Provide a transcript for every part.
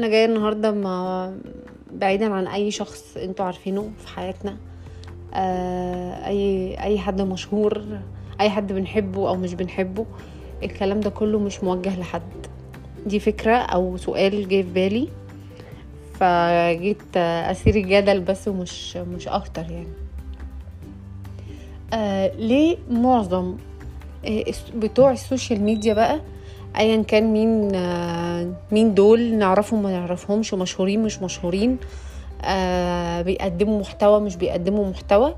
أنا جاية النهارده ما بعيدا عن اي شخص أنتوا عارفينه في حياتنا آه اي اي حد مشهور اي حد بنحبه أو مش بنحبه الكلام ده كله مش موجه لحد. دي فكرة أو سؤال جه في بالي فجيت اسير الجدل بس ومش مش أكتر يعني. آه ليه معظم آه، بتوع ال social media بقى ايا كان مين آه، مين دول نعرفهم ما نعرفهمش مشهورين مش مشهورين آه، بيقدموا محتوى مش بيقدموا محتوى.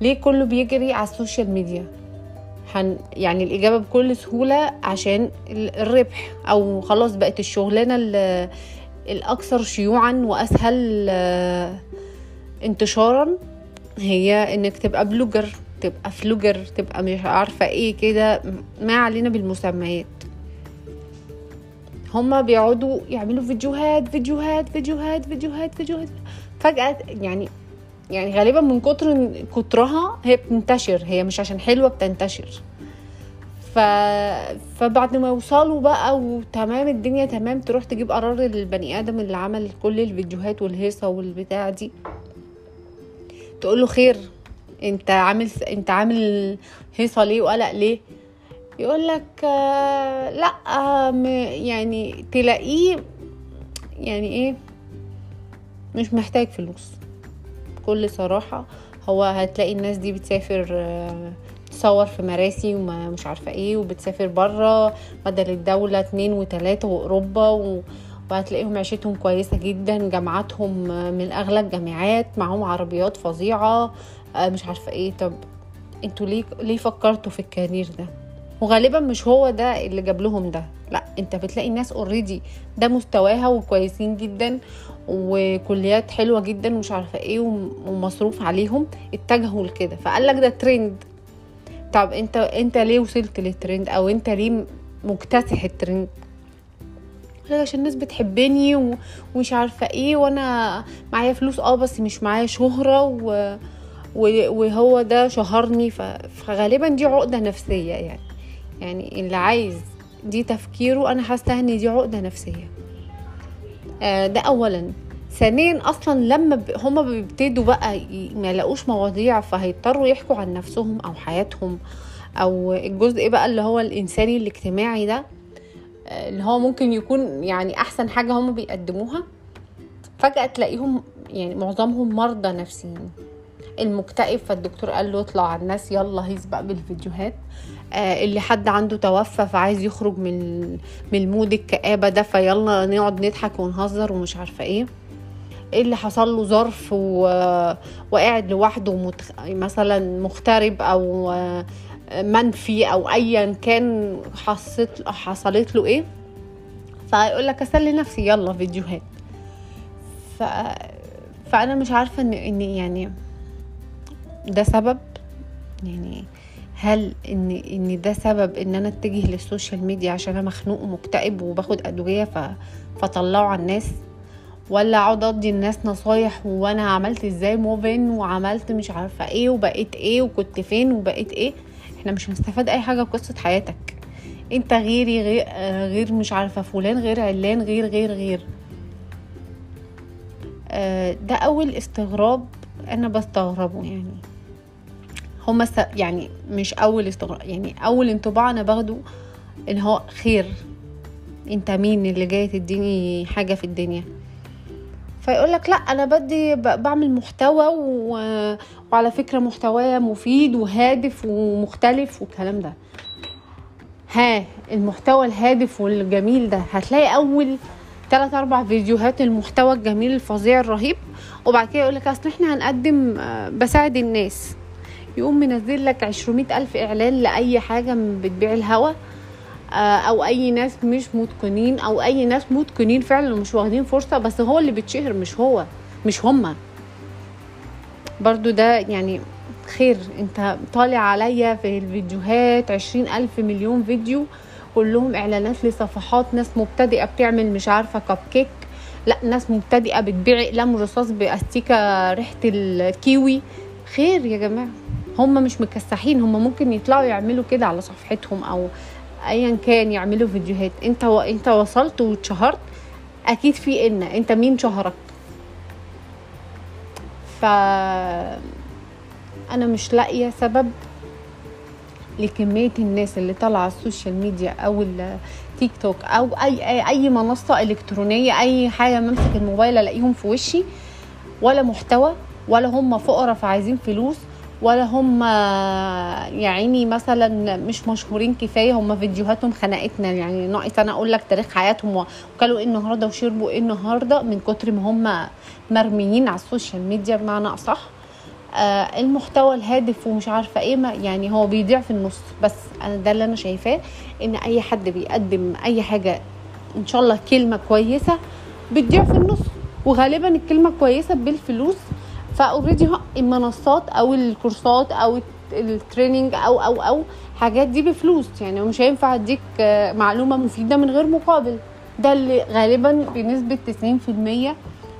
ليه كله بيجري على ال social media؟ هن يعني الإجابة بكل سهولة عشان ال- الربح أو خلاص بقت الشغلانة ال- الأكثر شيوعا وأسهل آه، انتشارا هي إنك تبقى blogger تبقى فلوجر تبقى مش عارفة إيه كده ما علينا بالمسميات. هما بيقعدوا يعملوا فيديوهات فيديوهات فيديوهات فيديوهات فيديوهات. فجأة يعني يعني غالبا من كتر كترها هي بتنتشر هي مش عشان حلوة بتنتشر. ف... فبعد ما يوصلوا بقى وتمام الدنيا تمام تروح تجيب قرار البني آدم اللي عمل كل الفيديوهات والهيصة والبتاع دي. تقول له خير انت عامل انت عامل هيصة ليه وقلق ليه؟ يقول لك آه لأ آه يعني تلاقيه يعني إيه مش محتاج فلوس. بكل صراحة هو هتلاقي الناس دي بتسافر آه، تصور في مراسي وما مش عارفة إيه وبتسافر برا بدل الدولة اتنين وتلاتة وأوروبا و... وهتلاقيهم عيشتهم كويسة جدا جامعاتهم من اغلى الجامعات معاهم عربيات فظيعة مش عارفة إيه. طب أنتوا ليه ليه فكرتوا في ال career ده؟ وغالبا مش هو ده اللي جاب لهم ده. لا انت بتلاقي ناس already ده مستواها وكويسين جدا وكليات حلوة جدا ومش عارفة إيه وم- ومصروف عليهم اتجهوا لكده. فقال لك ده ترند طب انت انت ليه وصلت للترند أو انت ليه مكتسح الترند لك عشان الناس بتحبني ومش عارفة إيه وأنا معايا فلوس آه بس مش معايا شهرة. و- وهو ده شهرني. ف... فغالبا دي عقدة نفسية يعني. يعني اللي عايز دي تفكيره أنا حاسة إن دي عقدة نفسية. آه، ده اولا. ثانيا أصلا لما ب... هما بيبتدوا بقى ما يلاقوش مواضيع فهيضطروا يحكوا عن نفسهم أو حياتهم أو الجزء بقى اللي هو الإنساني الاجتماعي ده آه، اللي هو ممكن يكون يعني أحسن حاجة هما بيقدموها. فجأة تلاقيهم يعني معظمهم مرضى نفسيين المكتئب فالدكتور قال له اطلع على الناس يلا هيس بقى بالفيديوهات. آه اللي حد عنده توفى فعايز يخرج من من المود الكآبة ده فيلا نقعد نضحك ونهزر ومش عارفة إيه. اللي حصل له؟ ظرف و... وقاعد لوحده متخ... مثلا مغترب أو آه، منفي أو ايا كان حصلت حصلت له إيه. فيقول لك أسلي نفسي يلا فيديوهات. ف... فأنا مش عارفة إن يعني ده سبب؟ يعني هل ان إن ده سبب إن أنا أتجه لل social media عشان أنا مخنوق ومكتئب وباخد أدوية ف... فطلعوا على الناس؟ ولا أقعد أدي الناس نصايح وأنا عملت إزاي move on وعملت مش عارفة إيه وبقيت إيه وكنت فين وبقيت إيه؟ إحنا مش هنستفاد أي حاجة بقصه حياتك. أنت غيري غير, آه، غير مش عارفة فلان غير علان غير غير غير. آه، ده أول استغراب أنا بستغربه يعني. هما. يعني مش أول استغراب يعني أول انطباع أنا باخده إن هو خير. أنت مين اللي جاي تديني حاجة في الدنيا؟ فيقول لك لأ أنا بدي بعمل محتوى و... وعلى فكرة محتوايا مفيد وهادف ومختلف والكلام ده. ها المحتوى الهادف والجميل ده. هتلاقي أول ثلاث أربع فيديوهات المحتوى الجميل الفظيع الرهيب وبعد كده يقولك أصل إحنا هنقدم آه، بساعد الناس. يقوم منزل لك عشرمية ألف إعلان لأي حاجة بتبيع الهوا آه، أو أي ناس مش متقنين أو أي ناس متقنين فعلا ومش واخدين فرصة بس هو اللي بيتشهر مش هو مش هما برضو ده يعني خير أنت طالع عليا في الفيديوهات عشرين ألف مليون فيديو كلهم إعلانات لصفحات ناس مبتدئة بتعمل مش عارفة كب كيك لا ناس مبتدئة بتبيع اقلام رصاص بأستيكة ريحة الكيوي. خير يا جماعة. هم مش مكسحين هم ممكن يطلعوا يعملوا كده على صفحتهم أو ايا كان يعملوا فيديوهات. أنت و... أنت وصلت واتشهرت أكيد في إن. أنت مين شهرك؟ ف أنا مش لاقية سبب لكمية الناس اللي طالعة على ال social media أو التيك توك أو أي أي, أي منصة إلكترونية أي حاجة ممسك الموبايل ألاقيهم في وشي ولا محتوى ولا هم فقراء فعايزين فلوس. ولا هم يا عيني مثلا مش مشهورين كفاية هم فيديوهاتهم خنقتنا. يعني ناقص أنا أقول لك تاريخ حياتهم وكلوا إيه النهارده وشربوا إيه النهارده من كتر ما هم مرميين على ال social media بمعنى أصح. آه المحتوى الهادف ومش عارفة إيه ما يعني هو بيضيع في النص. بس أنا ده اللي أنا شايفاه إن أي حد بيقدم أي حاجة إن شاء الله كلمة كويسة بتضيع في النص. وغالبا الكلمة كويسة بالفلوس ف already المنصات أو الكورسات أو ال training أو أو أو حاجات دي بفلوس. يعني مش هينفع أديك معلومة مفيدة من غير مقابل. ده اللي غالبا بنسبة 90%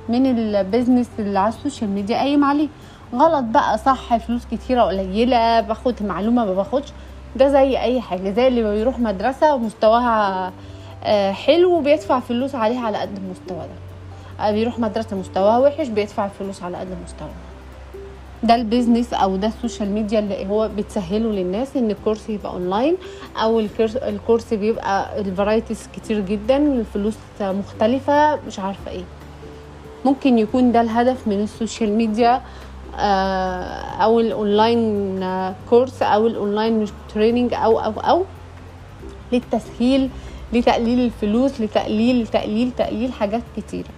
من ال business اللي على ال social media قايم عليه. غلط بقى صح فلوس كتيرة قليلة باخد معلومة ما باخدش. ده زي أي حاجة زي اللي بيروح مدرسة ومستواها حلو وبيدفع فلوس عليها على قد المستوى ده. بيروح مدرسة مستواها وحش بيدفع الفلوس على قد مستواه ده ال business أو ده ال social media اللي هو بتسهله للناس إن ال course يبقى اونلاين أو ال course بيبقى ال varieties كتير جدا الفلوس مختلفة مش عارفة إيه. ممكن يكون ده الهدف من ال social media أو ال online course أو ال online training أو أو أو للتسهيل لتقليل الفلوس لتقليل تقليل تقليل حاجات كتيره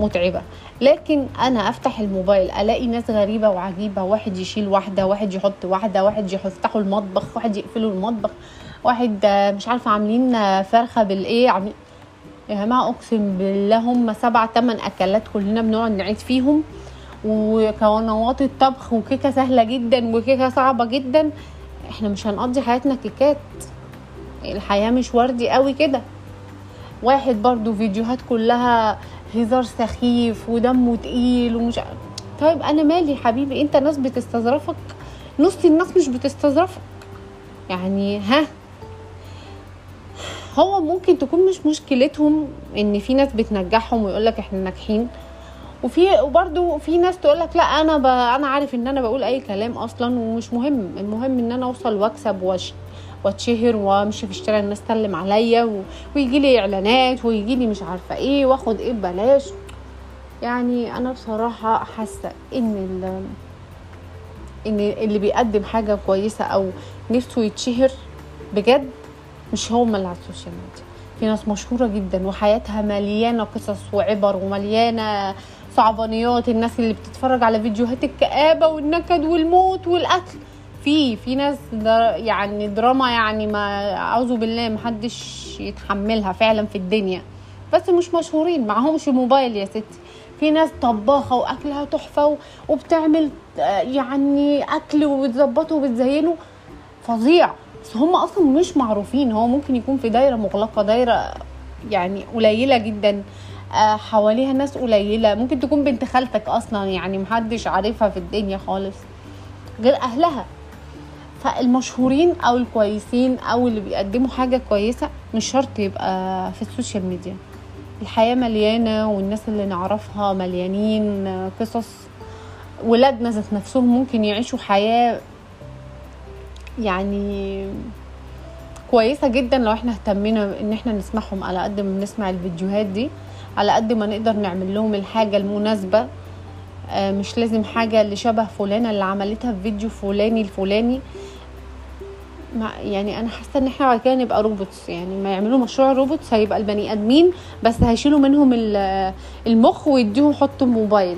متعبة. لكن أنا أفتح الموبايل ألاقي ناس غريبة وعجيبة واحد يشيل واحدة واحد يحط واحدة واحد يفتحوا المطبخ واحد يقفلوا المطبخ واحد مش عارفة عاملين فرخة بالإيه عاملين يا جماعة أقسم بالله هم سبع تمن أكلات كلنا بنقعد نعيد فيهم وقنوات الطبخ وكيكة سهلة جدا وكيكة صعبة جدا. إحنا مش هنقضي حياتنا كيكات. الحياة مش وردي قوي كده. واحد برضو فيديوهات كلها هزار سخيف ودمه تقيل ومش طيب أنا مالي حبيبي؟ أنت ناس بتستظرفك. نص الناس مش بتستظرفك. يعني ها؟ هو ممكن تكون مش مشكلتهم إن في ناس بتنجحهم ويقول لك إحنا ناجحين. وفي وبرده في ناس تقول لك لا أنا ب... أنا عارف إن أنا بقول أي كلام أصلا ومش مهم. المهم إن أنا أوصل وأكسب وش... وأتشهر وأمشي في الشارع الناس تسلم عليا و... ويجي لي إعلانات ويجي لي مش عارفة إيه وآخد إيه ببلاش. يعني أنا بصراحة حاسة إن ال... إن اللي بيقدم حاجة كويسة أو نفسه يتشهر بجد مش هم اللي على ال social media. في ناس مشهورة جدا وحياتها مليانة قصص وعبر ومليانة صعبانيات الناس اللي بتتفرج على فيديوهات الكآبة والنكد والموت والقتل. في في ناس در يعني دراما يعني ما أعوذ بالله محدش يتحملها فعلا في الدنيا. بس مش مشهورين معهمش موبايل يا ستي. في ناس طباخة وأكلها تحفة وبتعمل يعني أكل وبتظبطه وبتزينه. فظيع. بس هم أصلا مش معروفين. هو ممكن يكون في دايرة مغلقة دايرة يعني قليلة جدا. حواليها ناس قليلة. ممكن تكون بنت خالتك أصلا يعني محدش عارفها في الدنيا خالص غير أهلها. فالمشهورين أو الكويسين أو اللي بيقدموا حاجة كويسة مش شرط يبقى في ال social media. الحياة مليانة والناس اللي نعرفها مليانين قصص. ولادنا ذات نفسهم ممكن يعيشوا حياة يعني كويسة جدا لو إحنا اهتمينا إن إحنا نسمعهم على قد ما بنسمع الفيديوهات دي. على قد ما نقدر نعمل لهم الحاجة المناسبة. آه مش لازم حاجة اللي شبه فلانة اللي عملتها في فيديو فلاني الفلاني. يعني أنا حاسة إن إحنا بعد كده نبقى robots. يعني ما يعملوا مشروع robots هيبقى البني آدمين بس هيشيلوا منهم المخ ويديهم يحطوا موبايل.